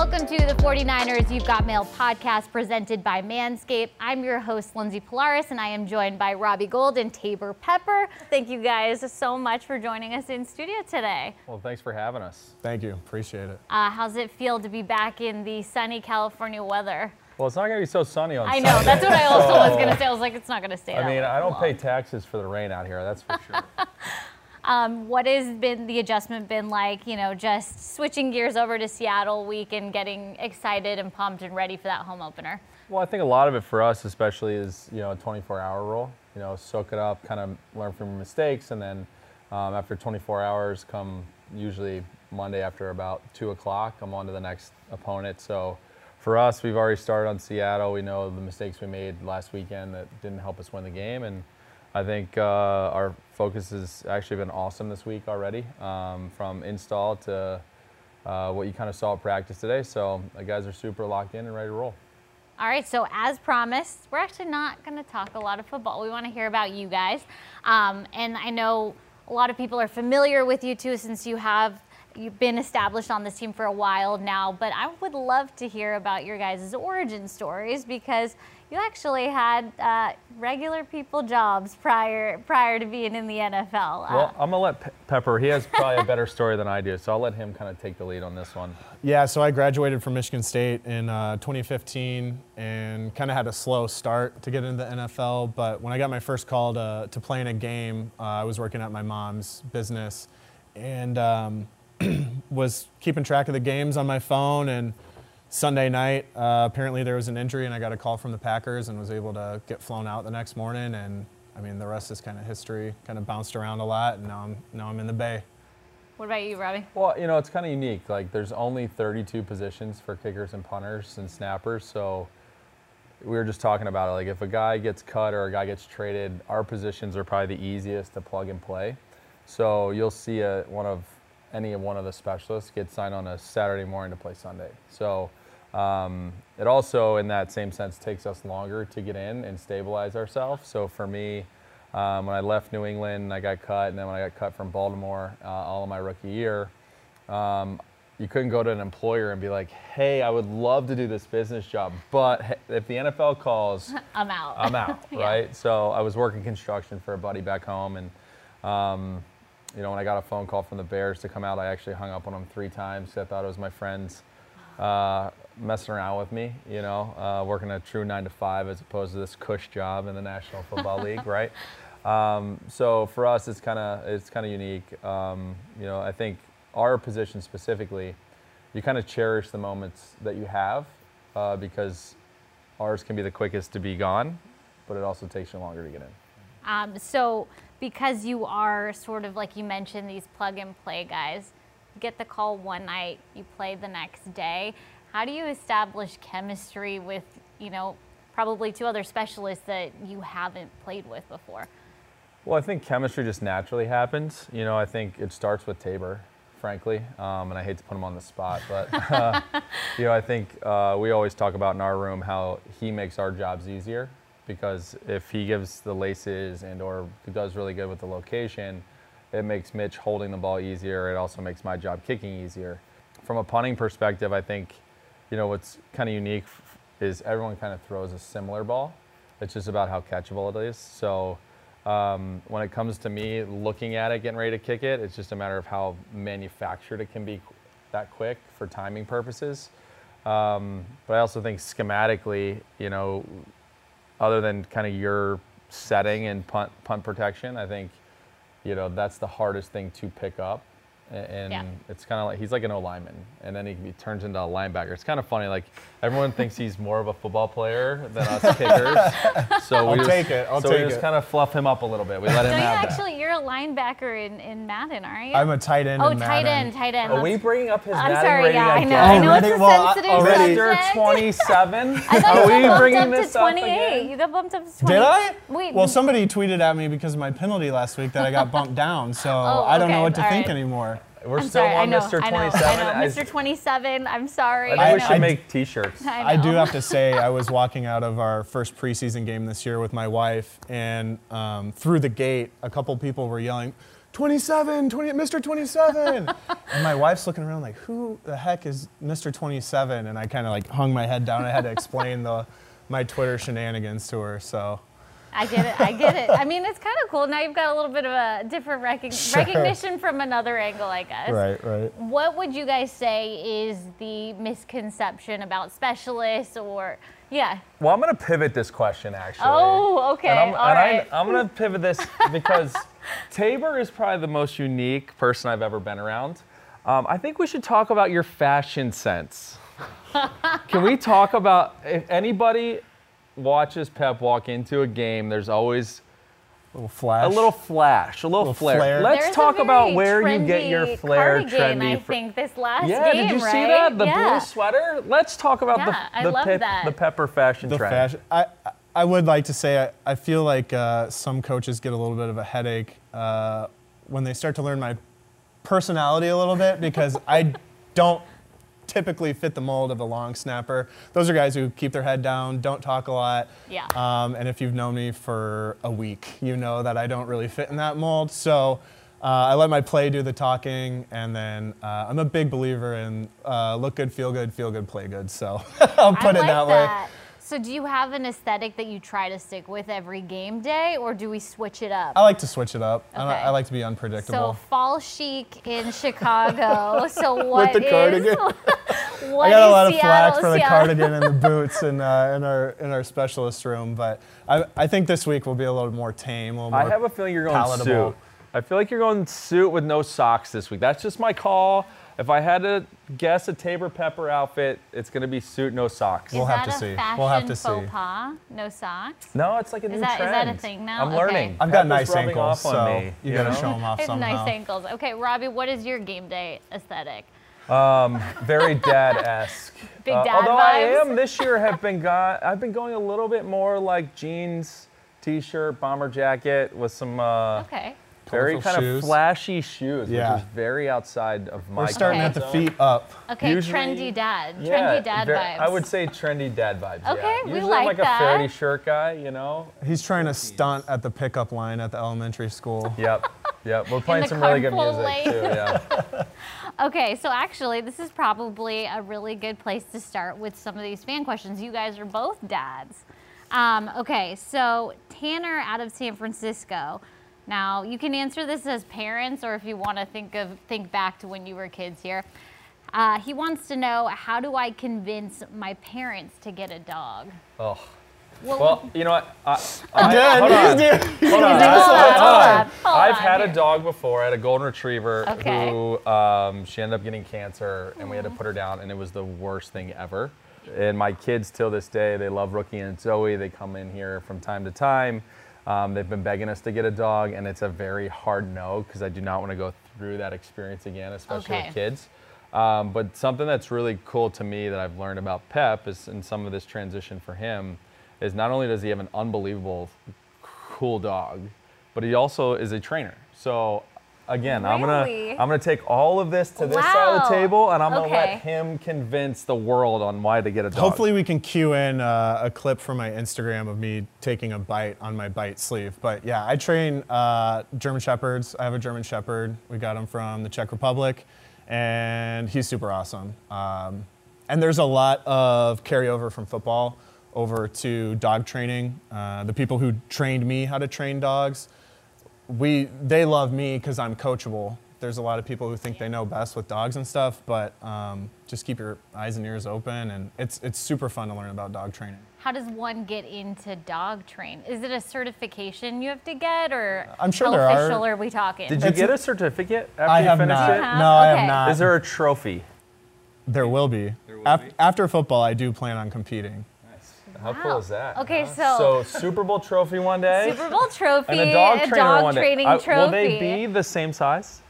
Welcome to the 49ers You've Got Mail podcast presented by Manscaped. I'm your host, Lindsay Polaris, and I am joined by Robbie Gould and Taybor Pepper. Thank you guys so much for joining us in studio today. Well, thanks for having us. Thank you. Appreciate it. Uh, how's it feel to be back in the sunny California weather? Well, it's not going to be so sunny on I know, Sunday. that's what I also was going to say. I was like, it's not going to stay I mean, I don't long. pay taxes for the rain out here, that's for sure. Um, what has been the adjustment been like? You know, just switching gears over to Seattle week and getting excited and pumped and ready for that home opener. well, I think a lot of it for us, especially, is you know a 24-hour rule. You know, soak it up, kind of learn from your mistakes, and then um, after 24 hours, come usually Monday after about two o'clock, I'm on to the next opponent. So. For us, we've already started on Seattle. We know the mistakes we made last weekend that didn't help us win the game, and I think uh, our focus has actually been awesome this week already, um, from install to uh, what you kind of saw at practice today. So the guys are super locked in and ready to roll. All right, so as promised, we're actually not going to talk a lot of football. We want to hear about you guys. Um, and I know a lot of people are familiar with you too since you have you've been established on this team for a while now, but I would love to hear about your guys' origin stories because you actually had uh, regular people jobs prior prior to being in the NFL. Uh, Well, I'm gonna let Pe- Pepper. He has probably a better story than I do, so I'll let him kind of take the lead on this one. Yeah, so I graduated from Michigan State in uh, 2015 and kind of had a slow start to get into the NFL. But when I got my first call to, to play in a game, uh, I was working at my mom's business and um, was keeping track of the games on my phone. And Sunday night, uh, apparently there was an injury, and I got a call from the Packers and was able to get flown out the next morning. And I mean, the rest is kind of history. Kind of bounced around a lot, and now I'm now I'm in the Bay. what about you, Robbie? Well, you know, it's kind of unique. Like, there's only 32 positions for kickers and punters and snappers. So we were just talking about it. Like, if a guy gets cut or a guy gets traded, our positions are probably the easiest to plug and play. So you'll see a, one of any one of the specialists get signed on a Saturday morning to play Sunday. So um, it also, in that same sense, takes us longer to get in and stabilize ourselves. So for me, um, when I left New England, I got cut, and then when I got cut from Baltimore, uh, all of my rookie year, um, you couldn't go to an employer and be like, "Hey, I would love to do this business job, but if the NFL calls, I'm out. I'm out." Yeah. Right? So I was working construction for a buddy back home, and um, you know, when I got a phone call from the Bears to come out, I actually hung up on them three times. I thought it was my friends uh, messing around with me. You know, uh, working a true nine to five as opposed to this cush job in the National Football League, right? Um, so for us, it's kind of it's kind of unique. Um, you know, I think our position specifically, you kind of cherish the moments that you have uh, because ours can be the quickest to be gone, but it also takes you longer to get in. Um, so, because you are sort of like you mentioned, these plug and play guys, you get the call one night, you play the next day. How do you establish chemistry with, you know, probably two other specialists that you haven't played with before? Well, I think chemistry just naturally happens. You know, I think it starts with Taybor, frankly, um, and I hate to put him on the spot, but uh, you know, I think uh, we always talk about in our room how he makes our jobs easier because if he gives the laces and or does really good with the location, it makes Mitch holding the ball easier. It also makes my job kicking easier. From a punting perspective, I think, you know, what's kind of unique is everyone kind of throws a similar ball. It's just about how catchable it is. So um, when it comes to me looking at it, getting ready to kick it, it's just a matter of how manufactured it can be that quick for timing purposes. Um, but I also think schematically, you know, other than kind of your setting and punt, punt protection, I think, you know, that's the hardest thing to pick up. A- And Yeah. it's kind of like he's like an O lineman, and then he, he turns into a linebacker. It's kind of funny. Like everyone thinks he's more of a football player than us kickers. So we I'll just, take it, I'll so we just it. kind of fluff him up a little bit. We let him So you have that. actually, you're a linebacker in, in Madden, aren't you? I'm a tight end. oh, in tight Madden. end, tight end. Are we bringing up his I'm batting sorry, rating yeah, I know. again? I know it's a Well, sensitive already- subject. After 27? I Are we got bringing bumped up this to up 28. again? You got bumped up to 28. Did I? Wait. Well, somebody tweeted at me because of my penalty last week that I got bumped down. So Oh, I don't okay, know what to all think right. anymore. We're I'm still sorry, I on know, Mr. I know, 27. I know, I- Mr. 27. I'm sorry. I think I we should make T-shirts. I, I do have to say, I was walking out of our first preseason game this year with my wife, and um, through the gate, a couple people were yelling, 27, 20, Mr. 27. and my wife's looking around like, who the heck is Mr. 27? And I kind of like hung my head down. I had to explain the my Twitter shenanigans to her. So I get it. I get it. I mean, it's kind of cool. Now you've got a little bit of a different recog- Sure. recognition from another angle, I guess. right, right. What would you guys say is the misconception about specialists or, yeah? Well, I'm going to pivot this question actually. Oh, okay. And I'm, All and right. I, am going to pivot this because Taybor is probably the most unique person I've ever been around. Um, I think we should talk about your fashion sense. Can we talk about if anybody watches Pep walk into a game, there's always a little flash. a little flash, a little, Little flare. flare. Let's There's talk about where you get your flare cardigan, trendy. I fr- think this last yeah, game, did you right? see that? The yeah. blue sweater? Let's talk about Yeah, I the the, pep- the pepper fashion the trend. fashion. I, I would like to say I, I feel like uh, some coaches get a little bit of a headache uh, when they start to learn my personality a little bit because I don't typically fit the mold of a long snapper. Those are guys who keep their head down, don't talk a lot. Yeah. Um, and if you've known me for a week, you know that I don't really fit in that mold. So uh, I let my play do the talking, and then uh, I'm a big believer in uh, look good, feel good, feel good, play good. So I'll put I it like that way. that. So do you have an aesthetic that you try to stick with every game day, or do we switch it up? I like to switch it up. I, Okay. I like to be unpredictable. So fall chic in Chicago. So what the is- cardigan. what I got a lot of Seattle, flack for the cardigan and the boots in, uh, in our in our specialist room, but I, I think this week will be a little more tame, a little more I have a feeling you're going palatable. suit. I feel like you're going suit with no socks this week. That's just my call. If I had to guess a Taybor Pepper outfit, it's going to be suit, no socks. We'll have to a see. Fashion We'll have to faux see. pas? No socks. no, it's like a Is new that- is trend. that a thing now? I'm Okay. learning. I've got Pepper's nice ankles, off so me, you, gotta know? show them off It's somehow. nice ankles. Okay, Robbie, what is your game day aesthetic? Very dad-esque. Big Uh, dad although I am this year have been got I've been going a little bit more like jeans, t-shirt, bomber jacket with some uh, Okay. Very kind shoes. of flashy shoes, Yeah. which is very outside of my We're starting at the feet up. Okay, Usually- trendy dad. Yeah, trendy dad ver- vibes. I would say trendy dad vibes. Okay, yeah. we Usually like I'm like that. a Faherty shirt guy, you know. He's trying to stunt at the pickup line at the elementary school. Yep, yep. We're playing some really good music lane. too. Yeah. Okay, so actually, this is probably a really good place to start with some of these fan questions. You guys are both dads. Um, okay, so Tanner out of San Francisco. Now, you can answer this as parents, or if you want to think of think back to when you were kids here. Uh, he wants to know how do I convince my parents to get a dog? Oh. What Well, you know what? I, I, Dad, hold on. Hold on. Hold on. Hold I've on had a dog before. I had a golden retriever Okay. who um, she ended up getting cancer, and we had to put her down, and it was the worst thing ever. And my kids, till this day, they love Rookie and Zoe. They come in here from time to time. Um, they've been begging us to get a dog, and it's a very hard no because I do not want to go through that experience again, especially Okay. with kids. Um, but something that's really cool to me that I've learned about Pep is in some of this transition for him is not only does he have an unbelievable cool dog, but he also is a trainer. So again, I'm gonna I'm gonna take all of this to this side of the table, and I'm gonna let him convince the world on why to get a dog. Hopefully, we can cue in uh, a clip from my Instagram of me taking a bite on my bite sleeve. But yeah, I train uh, German Shepherds. I have a German Shepherd. We got him from the Czech Republic, and he's super awesome. Um, and there's a lot of carryover from football over to dog training. Uh, the people who trained me how to train dogs, we they love me because I'm coachable. There's a lot of people who think they know best with dogs and stuff, but um, just keep your eyes and ears open, and it's it's super fun to learn about dog training. How does one get into dog train? Is it a certification you have to get, or I'm sure how there are. official are. we talking? Did you It's get a- a certificate after I you have finished not. it? have? No, I have not. Is there a trophy? There will be. Af- After football, I do plan on competing. How Wow. cool is that? Okay, huh? so- so Super Bowl trophy one day, Super Bowl trophy, and a dog trainer dog one day. training Uh, trophy. Will they be the same size?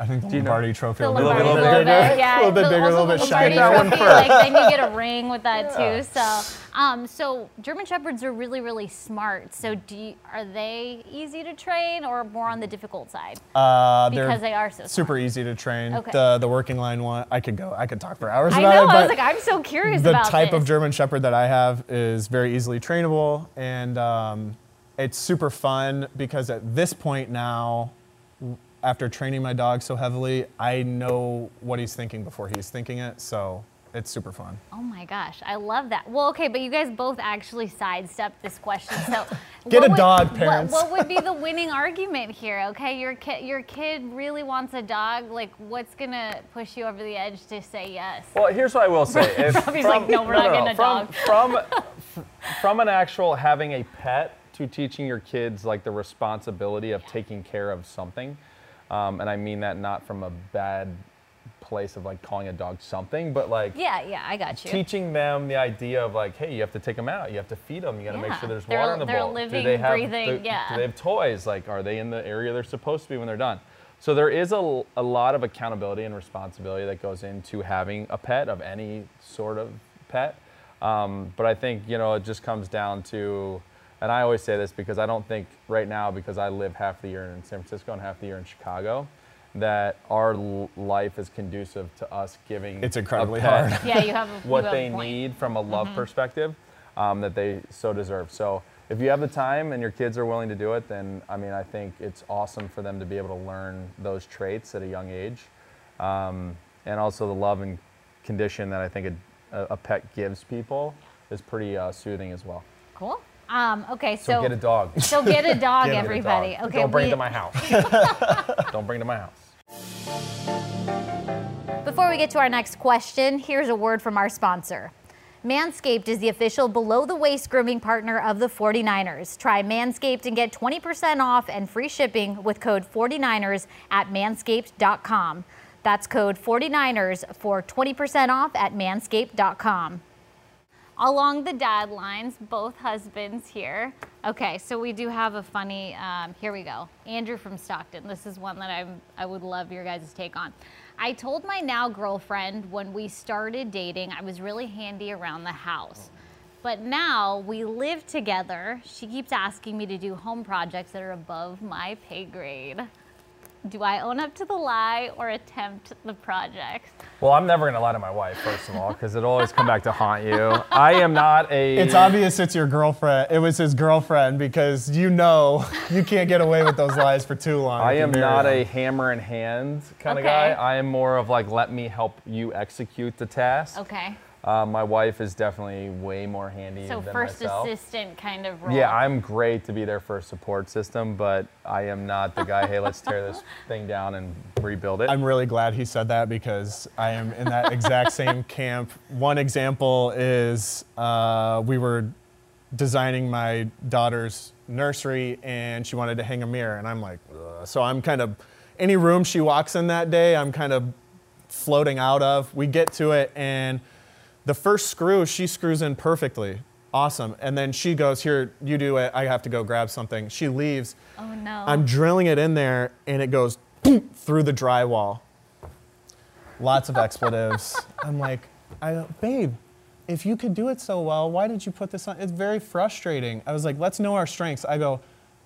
I think the you know- Lombardi Trophy The will be Lombardi little a bit bigger, yeah, a little bit the- bigger, a little bit the Lombardi That one trophy, first. Like, then you get a ring with that Yeah. too. So, um, so German Shepherds are really, really smart. So, do you, are they easy to train or more on the difficult side? Uh, Because they are so super easy to train. Okay. The the working line one, I could go. I could talk for hours I about know. it. I but was like, I'm so curious the about type this. of German Shepherd that I have is very easily trainable, and um, it's super fun because at this point now, after training my dog so heavily, I know what he's thinking before he's thinking it. So it's super fun. Oh my gosh, I love that. Well, okay, but you guys both actually sidestepped this question. So Get a would- dog, what- parents. What, would be the winning argument here? Okay, your kid, your kid really wants a dog. Like, what's gonna push you over the edge to say yes? Well, here's what I will say. If Robbie's like, "No, we're not getting a from, dog." From, from an actual having a pet to teaching your kids like the responsibility of taking care of something, um, and I mean that not from a bad place of like calling a dog something, but like Yeah, yeah, I got you. teaching them the idea of like, hey, you have to take them out, you have to feed them, you got to make sure there's They're- water in the they're bowl. living, do they have, breathing, do- yeah. Do they have toys? Like, are they in the area they're supposed to be when they're done? So there is a, a lot of accountability and responsibility that goes into having a pet of any sort of pet. Um, but I think you know it just comes down to, and I always say this because I don't think right now because I live half the year in San Francisco and half the year in Chicago, that our l- life is conducive to us giving. It's incredibly pet hard. yeah, you have a, you what have they point. need from a love perspective um, that they so deserve. So if you have the time and your kids are willing to do it, then I mean I think it's awesome for them to be able to learn those traits at a young age, um, and also the love and condition that I think a, a pet gives people is pretty uh, soothing as well. Cool. Um, okay, So, so get a dog. so get a dog, Get a everybody. Dog. Okay, Don't bring we- it to my house. Don't bring it to my house. Before we get to our next question, here's a word from our sponsor. Manscaped is the official below the waist grooming partner of the 49ers. Try Manscaped and get 20% off and free shipping with code 49ers at manscaped.com. That's code 49ers for 20% off at manscaped.com. Along the dad lines, both husbands here. Okay, so we do have a funny. Um, here we go. Andrew from Stockton. This is one that I'm. I would love your guys' take on. I told my now girlfriend when we started dating, I was really handy around the house. But now we live together. She keeps asking me to do home projects that are above my pay grade. Do I own up to the lie or attempt the projects? Well, I'm never gonna lie to my wife, first of all, because it'll always come back to haunt you. I am not a. It's obvious it's your girlfriend. It was his girlfriend because you know you can't get away with those lies for too long. I am not them. a hammer in hand kind of Okay. guy. I am more of like, let me help you execute the task. Okay. Uh, my wife is definitely way more handy So than first myself. assistant kind of role. Yeah, I'm great to be there for a support system, but I am not the guy. hey, let's tear this thing down and rebuild it. I'm really glad he said that because I am in that exact same camp. One example is uh, we were designing my daughter's nursery and she wanted to hang a mirror, and I'm like, Ugh. so I'm kind of any room she walks in that day, I'm kind of floating out of. We get to it, and the first screw she screws in perfectly. Awesome. And then she goes, Here, you do it. I have to go grab something. She leaves. Oh no. I'm drilling it in there and it goes boom, through the drywall. Lots of expletives. I'm like, I babe, if you could do it so well, why did you put this on? It's very frustrating. I was like, let's know our strengths. I go,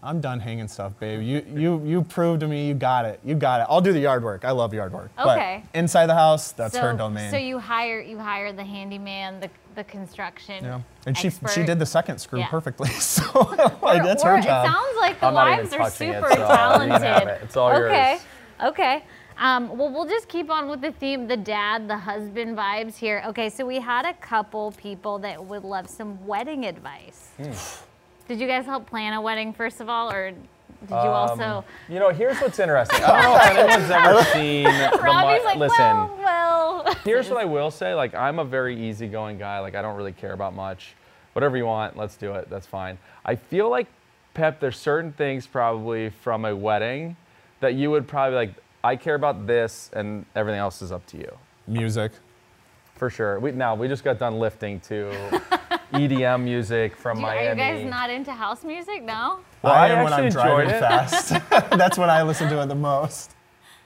I'm done hanging stuff, babe. You you you proved to me you got it. You got it. I'll do the yard work. I love yard work. Okay. But inside the house, that's so, her domain. So you hire you hire the handyman, the the construction. yeah. And she expert. she did the second screw Yeah. perfectly. So like, that's or her job. it sounds like the I'm wives are touching it, super so you can have talented. it. It's all yours. okay. Okay. Um, well, we'll just keep on with the theme, the dad, the husband vibes here. Okay, so we had a couple people that would love some wedding advice. Hmm. Did you guys help plan a wedding first of all, or did you also? Um, You know, here's what's interesting. I don't know if anyone's ever seen the Robbie's mu- like, listen. well, well. Here's what I will say. Like, I'm a very easygoing guy. Like, I don't really care about much. Whatever you want, let's do it. That's fine. I feel like, Pep, there's certain things probably from a wedding that you would probably like, I care about this and everything else is up to you. Music. For sure. We, now, we just got done lifting to EDM music from Do you- are you guys not into house music? No. Well, I I am when I'm driving it. fast. That's when I listen to it the most.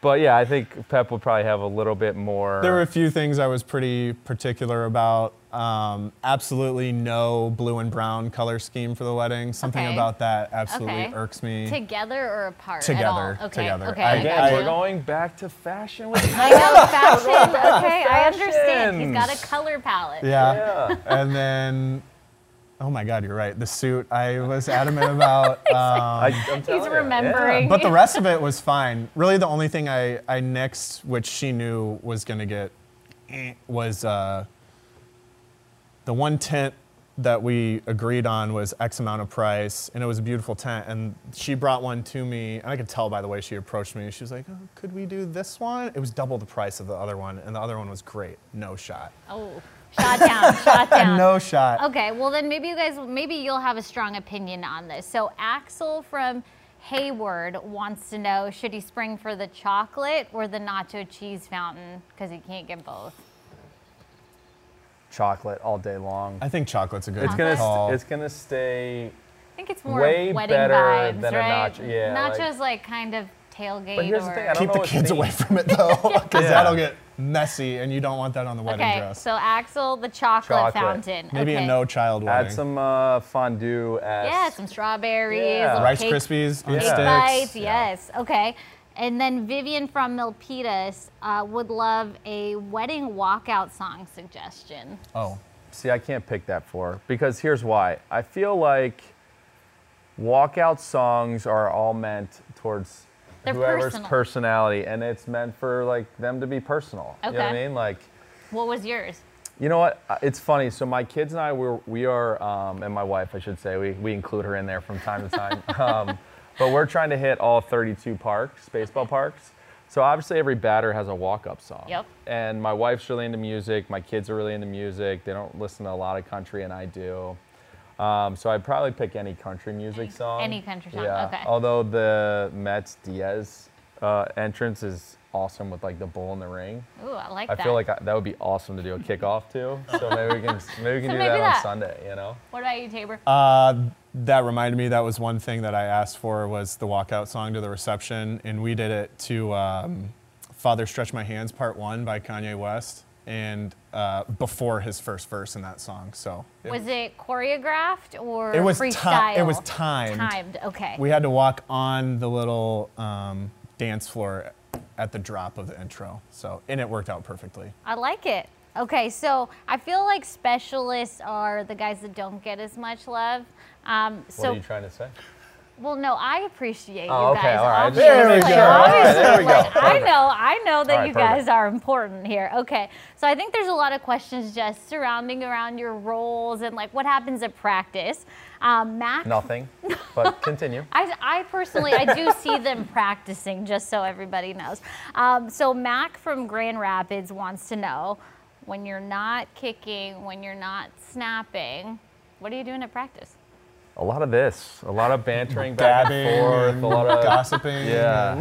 But yeah, I think Pep would probably have a little bit more. There were a few things I was pretty particular about. Um, absolutely no blue and brown color scheme for the wedding. Something Okay. about that absolutely Okay. irks me. Together or apart? Together, At all? Okay. together. Okay. I- I, Again, got we're going back to fashion with I know fashion. Okay, I understand. He's got a color palette. yeah. Yeah. and then Oh my God, you're right. The suit I was adamant about. Um, I, I'm telling He's you, remembering. but the rest of it was fine. Really, the only thing I, I nixed, which she knew was going to get, was uh, the one tent that we agreed on was X amount of price, and it was a beautiful tent. And she brought one to me, and I could tell by the way she approached me. She was like, oh, "Could we do this one?" It was double the price of the other one, and the other one was great. No shot. Oh, shot down, shot down. no shot. Okay, well then maybe you guys, maybe you'll have a strong opinion on this. So Axel from Hayward wants to know: Should he spring for the chocolate or the nacho cheese fountain? Because he can't get both. Chocolate all day long. I think chocolate's a good It's gonna call. st- it's gonna stay. I think it's more Way wedding better vibes, than a right? nacho- yeah, like- Nachos like, kind of tailgate But here's or. the thing, I don't Keep know the kids theme- away from it though, because Yeah. that'll get messy, and you don't want that on the wedding okay, dress. so Axel, the chocolate, Chocolate. fountain. Maybe okay. a no child wedding. Add some uh, fondue. As Yeah, some strawberries, Yeah. Rice cake Krispies on Yeah. Cake sticks. bites, Yeah. yes. Okay. And then Vivian from Milpitas uh, would love a wedding walkout song suggestion. Oh, See, I can't pick that for because here's why. I feel like walkout songs are all meant towards They're whoever's personal. personality, and it's meant for like them to be personal. Okay. You know what I mean? Like, What was yours? you know what? It's funny. So my kids and I, we're, we are, um, and my wife, I should say, we, we include her in there from time to time. um, but we're trying to hit all 32 parks, baseball parks. So obviously every batter has a walk-up song. Yep. And my wife's really into music. My kids are really into music. They don't listen to a lot of country, and I do. Um, so I'd probably pick any country music song. any country song, Yeah. okay. Although the Mets Diaz uh, entrance is awesome with like the bull in the ring. Ooh, I like I that. I feel like I, that would be awesome to do a kickoff to. So maybe we can maybe we can So do that, that. on Sunday. You know. what about you, Taybor? uh, that reminded me. That was one thing that I asked for was the walkout song to the reception, and we did it to um, "Father Stretch My Hands" Part One by Kanye West, and uh, before his first verse in that song. So it- was it choreographed or It was ti- freestyle? it was timed. Timed. Okay. we had to walk on the little um, dance floor at the drop of the intro. So and it worked out perfectly. I like it. Okay, so I feel like specialists are the guys that don't get as much love. Um, What are you trying to say? Well, no, I appreciate Oh, you okay, guys. all right. obviously. There we go. All right, there we go. Like, I know, I know that right, you guys perfect. are important here. Okay, so I think there's a lot of questions just surrounding around your roles and like what happens at practice. Um, Mac, Nothing. But continue. I, I personally, I do see them practicing, just so everybody knows. Um, so Mac from Grand Rapids wants to know, when you're not kicking, when you're not snapping, what are you doing at practice? A lot of this, a lot of bantering back and forth, a lot of Gossiping. Yeah,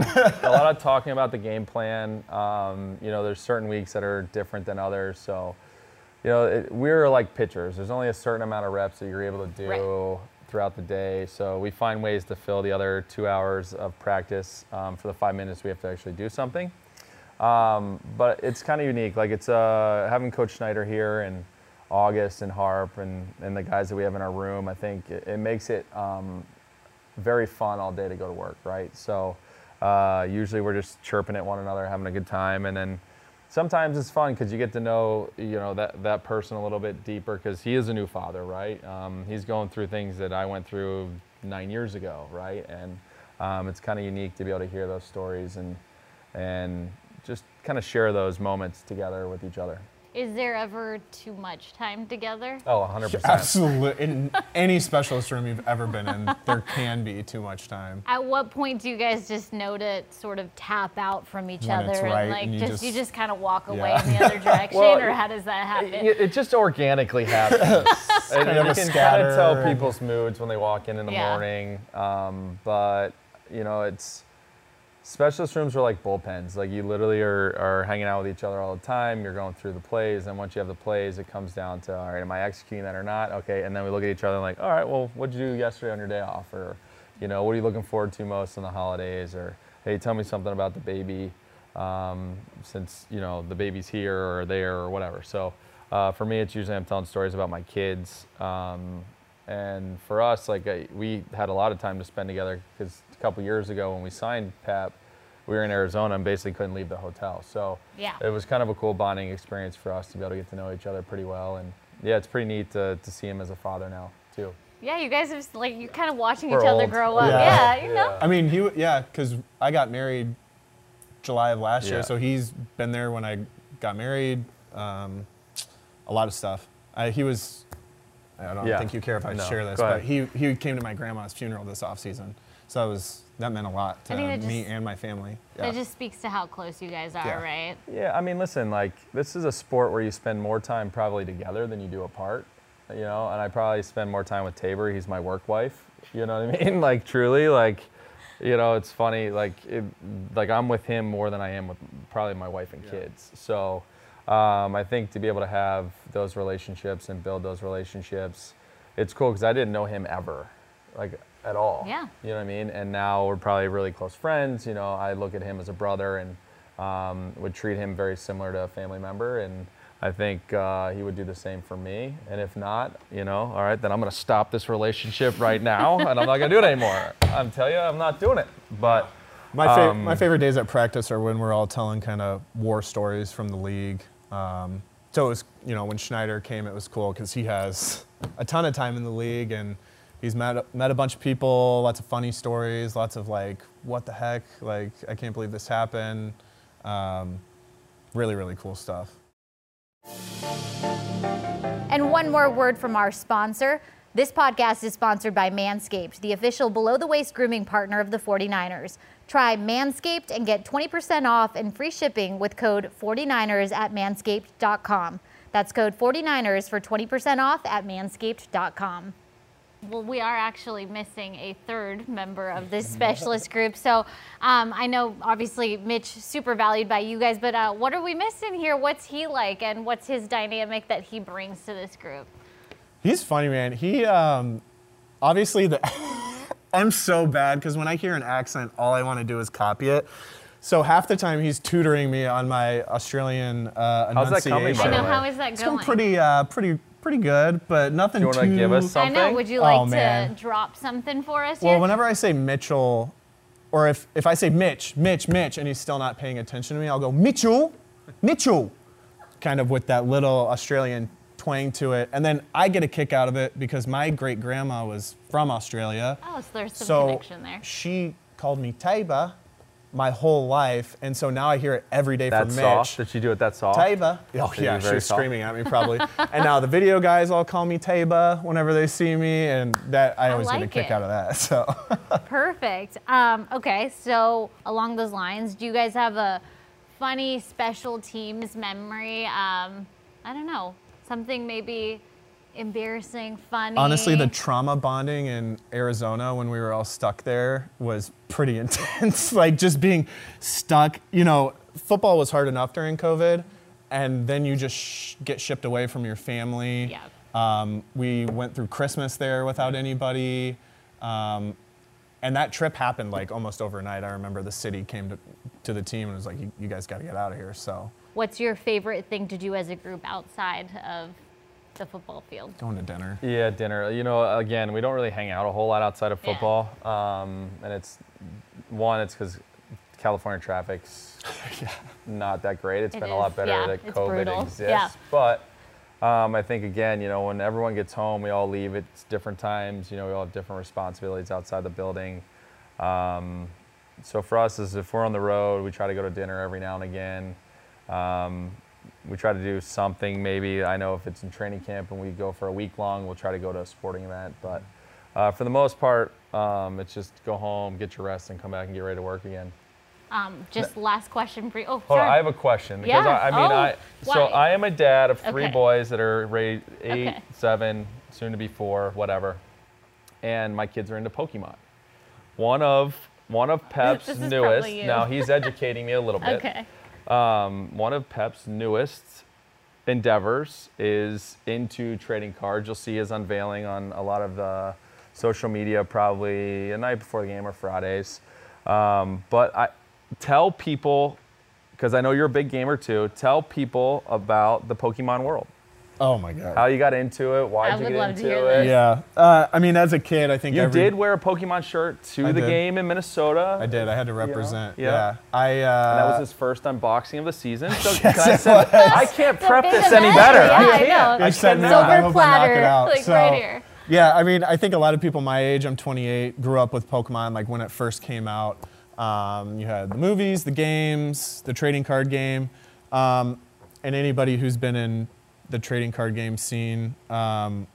a lot of talking about the game plan. Um, you know, there's certain weeks that are different than others. So, you know, it, we're like pitchers. There's only a certain amount of reps that you're able to do Right. throughout the day. So we find ways to fill the other two hours of practice um, for the five minutes we have to actually do something. Um, but it's kind of unique. Like it's uh, having Coach Schneider here and August and Harp and, and the guys that we have in our room. I think it, it makes it um, very fun all day to go to work, right? So uh, usually we're just chirping at one another, having a good time, and then sometimes it's fun because you get to know you know that that person a little bit deeper because he is a new father, right? Um, he's going through things that I went through nine years ago, right? And um, it's kind of unique to be able to hear those stories and and just kind of share those moments together with each other. Is there ever too much time together? Oh, 100%. Absolutely. In any specialist room you've ever been in, there can be too much time. At what point do you guys just know to sort of tap out from each When other it's and like and you just, just- you just kind of walk away Yeah. in the other direction, Well, or how does that happen? It, it just organically happens. and, of and a you can kind of tell people's moods when they walk in in the Yeah. morning. Um, but you know, it's specialist rooms are like bullpens. Like you literally are, are hanging out with each other all the time. You're going through the plays, and once you have the plays, it comes down to all right, am I executing that or not? Okay, and then we look at each other and like, all right, well, what'd you do yesterday on your day off, or you know, what are you looking forward to most in the holidays, or hey, tell me something about the baby. Um, since you know the baby's here or there or whatever. So uh, for me, it's usually I'm telling stories about my kids. Um, and for us, like I, we had a lot of time to spend together because a couple years ago when we signed Pap, we were in Arizona and basically couldn't leave the hotel. So Yeah. it was kind of a cool bonding experience for us to be able to get to know each other pretty well. And yeah, it's pretty neat to, to see him as a father now too. Yeah, you guys have like you're kind of watching We're each other grow up. Yeah. Yeah, you know. I mean, he w- yeah, because I got married July of last year, so he's been there when I got married. Um, a lot of stuff. I, he was. I don't Yeah. think you care if I No, share this, but he he came to my grandma's funeral this off season, so that was that meant a lot to think that me just- and my family. That just speaks to how close you guys are, Yeah. right? Yeah, I mean, listen, like this is a sport where you spend more time probably together than you do apart. You know, and I probably spend more time with Taybor. He's my work wife. You know what I mean? Like truly, like, you know, it's funny. Like, it, like I'm with him more than I am with probably my wife and kids. So, um, I think to be able to have those relationships and build those relationships, it's cool because I didn't know him ever, like at all. Yeah. You know what I mean? And now we're probably really close friends. You know, I look at him as a brother and um, would treat him very similar to a family member. And I think uh, he would do the same for me. And if not, you know, all right, then I'm going to stop this relationship right now and I'm not going to do it anymore. I'm telling you, I'm not doing it. But My, fa- Um, my favorite days at practice are when we're all telling kind of war stories from the league. Um, so it was, you know, when Schneider came, it was cool because he has a ton of time in the league and he's met, met a bunch of people, lots of funny stories, lots of like, what the heck? Like, I can't believe this happened. Um, really, really cool stuff. And one more word from our sponsor. This podcast is sponsored by Manscaped, the official below the waist grooming partner of the 49ers. Try Manscaped and get 20% off and free shipping with code 49ers at manscaped.com. That's code 49ers for 20% off at manscaped.com. Well, we are actually missing a third member of this specialist group. So um, I know, obviously, Mitch super valued by you guys, but uh, what are we missing here? What's he like, and what's his dynamic that he brings to this group? He's funny, man. He um, obviously the. I'm so bad because when I hear an accent, all I want to do is copy it. So half the time he's tutoring me on my Australian uh, How's that coming, enunciation. by I the know. way? How is that It's going? going pretty, uh, pretty, pretty good, but nothing Do you too. wanna give us I know. something? Would you Oh, like to man. drop something for us Well, here? whenever I say Mitchell, or if, if I say Mitch, Mitch, Mitch, and he's still not paying attention to me, I'll go Mitchell, Mitchell, kind of with that little Australian twang to it. And then I get a kick out of it because my great grandma was from Australia. oh, so there's some so connection there. she called me Taiba my whole life. And so now I hear it every day that from soft? She Did she do it that soft? Taiba. Oh, Did yeah, she was soft? screaming at me probably. and now the video guys all call me Taiba whenever they see me. And that I always get a kick it. out of that. So. Perfect. Um, okay, so along those lines, do you guys have a funny special teams memory? Um, I don't know, something maybe embarrassing, funny. Honestly, the trauma bonding in Arizona when we were all stuck there was pretty intense. like just being stuck, you know, football was hard enough during COVID, and then you just sh- get shipped away from your family. Yeah. Um, we went through Christmas there without anybody. Um, and that trip happened like almost overnight. I remember the city came to, to the team and was like, you, you guys got to get out of here. So What's your favorite thing to do as a group outside of the football field? going to dinner. Yeah, dinner. You know, again, we don't really hang out a whole lot outside of Yeah. football. Um, and it's one, it's because California traffic's not that great. It's It been a lot better yeah, that COVID brutal. exists. Yeah. But um, I think again, you know, when everyone gets home, we all leave at different times. You know, we all have different responsibilities outside the building. Um, so for us, is if we're on the road, we try to go to dinner every now and again. Um, we try to do something. Maybe I know if it's in training camp and we go for a week long, we'll try to go to a sporting event. But uh, for the most part, um, it's just go home, get your rest, and come back and get ready to work again. Um, just last question for you. Oh, Hold on, I have a question because Yeah. I, I mean, Oh, I so why? I am a dad of three Okay. boys that are raised eight, Okay. seven, soon to be four, whatever, and my kids are into Pokemon. One of one of Pep's newest. Now he's educating me a little bit. okay. Um, one of Pep's newest endeavors is into trading cards. You'll see his unveiling on a lot of the social media probably a night before the game or Fridays. Um, but I tell people because I know you're a big gamer too. Tell people about the Pokemon world. Oh my God. How you got into it? Why'd I you get love to into hear it? this. Yeah. Uh, I mean, as a kid, I think You every, did wear a Pokemon shirt to I the did. game in Minnesota. I did. I had to represent. yeah. Yeah. I. Uh, And that was his first unboxing of the season. So Yes, can I, it say, I can't prep this any better. Yeah, I I can't. know. I said cannot. no. I Silver hope I knock platter, it out. like so, right here. Yeah, I mean, I think a lot of people my age, I'm 28, grew up with Pokemon like when it first came out. Um, you had the movies, the games, the trading card game, um, and anybody who's been in the trading card game scene um,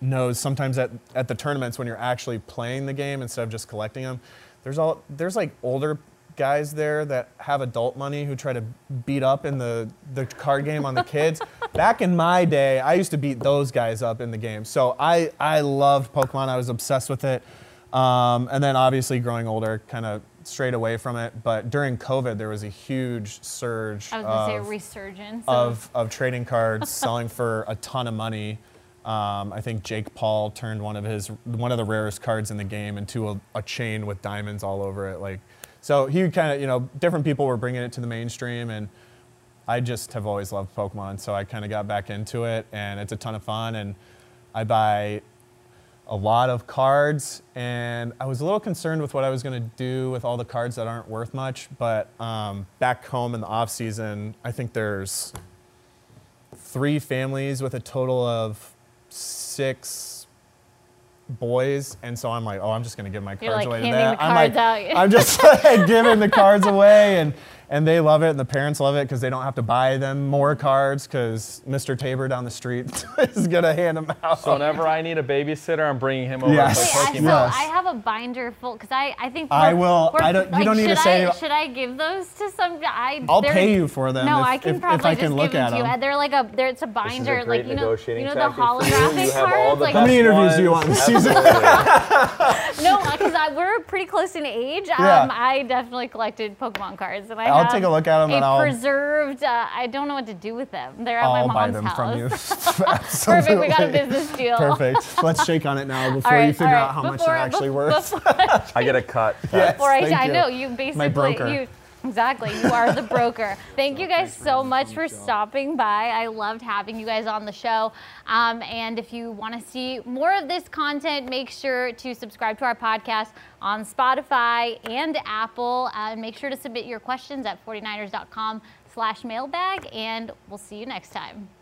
knows sometimes at, at the tournaments when you're actually playing the game instead of just collecting them, there's all there's like older guys there that have adult money who try to beat up in the, the card game on the kids. Back in my day, I used to beat those guys up in the game. So I, I loved Pokemon. I was obsessed with it. Um, and then obviously growing older, kind of strayed away from it. But during COVID, there was a huge surge I was going to say of, resurgence. of, of trading cards selling for a ton of money. Um, I think Jake Paul turned one of his one of the rarest cards in the game into a, a chain with diamonds all over it. Like, so he kind of you know different people were bringing it to the mainstream, and I just have always loved Pokemon, so I kind of got back into it, and it's a ton of fun. And I buy a lot of cards, and I was a little concerned with what I was going to do with all the cards that aren't worth much. But um, back home in the off season, I think there's three families with a total of six boys, and so I'm like, oh, I'm just gonna give my cards You're, like, away to handing them. the I'm like, out. I'm just like, giving the cards away, and and they love it, and the parents love it because they don't have to buy them more cards because Mr. Taybor down the street is gonna hand them out. So whenever I need a babysitter, I'm bringing him over Yes. to Wait, I, so Yes. I have a binder full because I, I think I will- I don't- you like, don't need to should say- I, should I give those to some? I, I'll they're- pay you for them No, if- I can if- if probably I can just look give them at to you. They're like a, they're, it's a binder, a like you know, you know the tactic for you. holographic You cards. Like How many interviews do you want ones. this season? No, because we're pretty close in age. Yeah. Um, I definitely collected Pokemon cards, and I I'll have take a look at 'em a and I'll- preserved. Uh, I don't know what to do with them. They're at I'll my buy them house. from you. Perfect. We got a business deal. Perfect. Let's shake on it now before All right, you figure all right. out how much they're actually bef- worth. Before, I get a cut. Yes, before I, thank I you. know you basically broker. you exactly you are the broker. Thank you guys so much for stopping by. I loved having you guys on the show. Um, and if you want to see more of this content, make sure to subscribe to our podcast on Spotify and Apple. Uh, and make sure to submit your questions at 49ers.com slash mailbag. And we'll see you next time.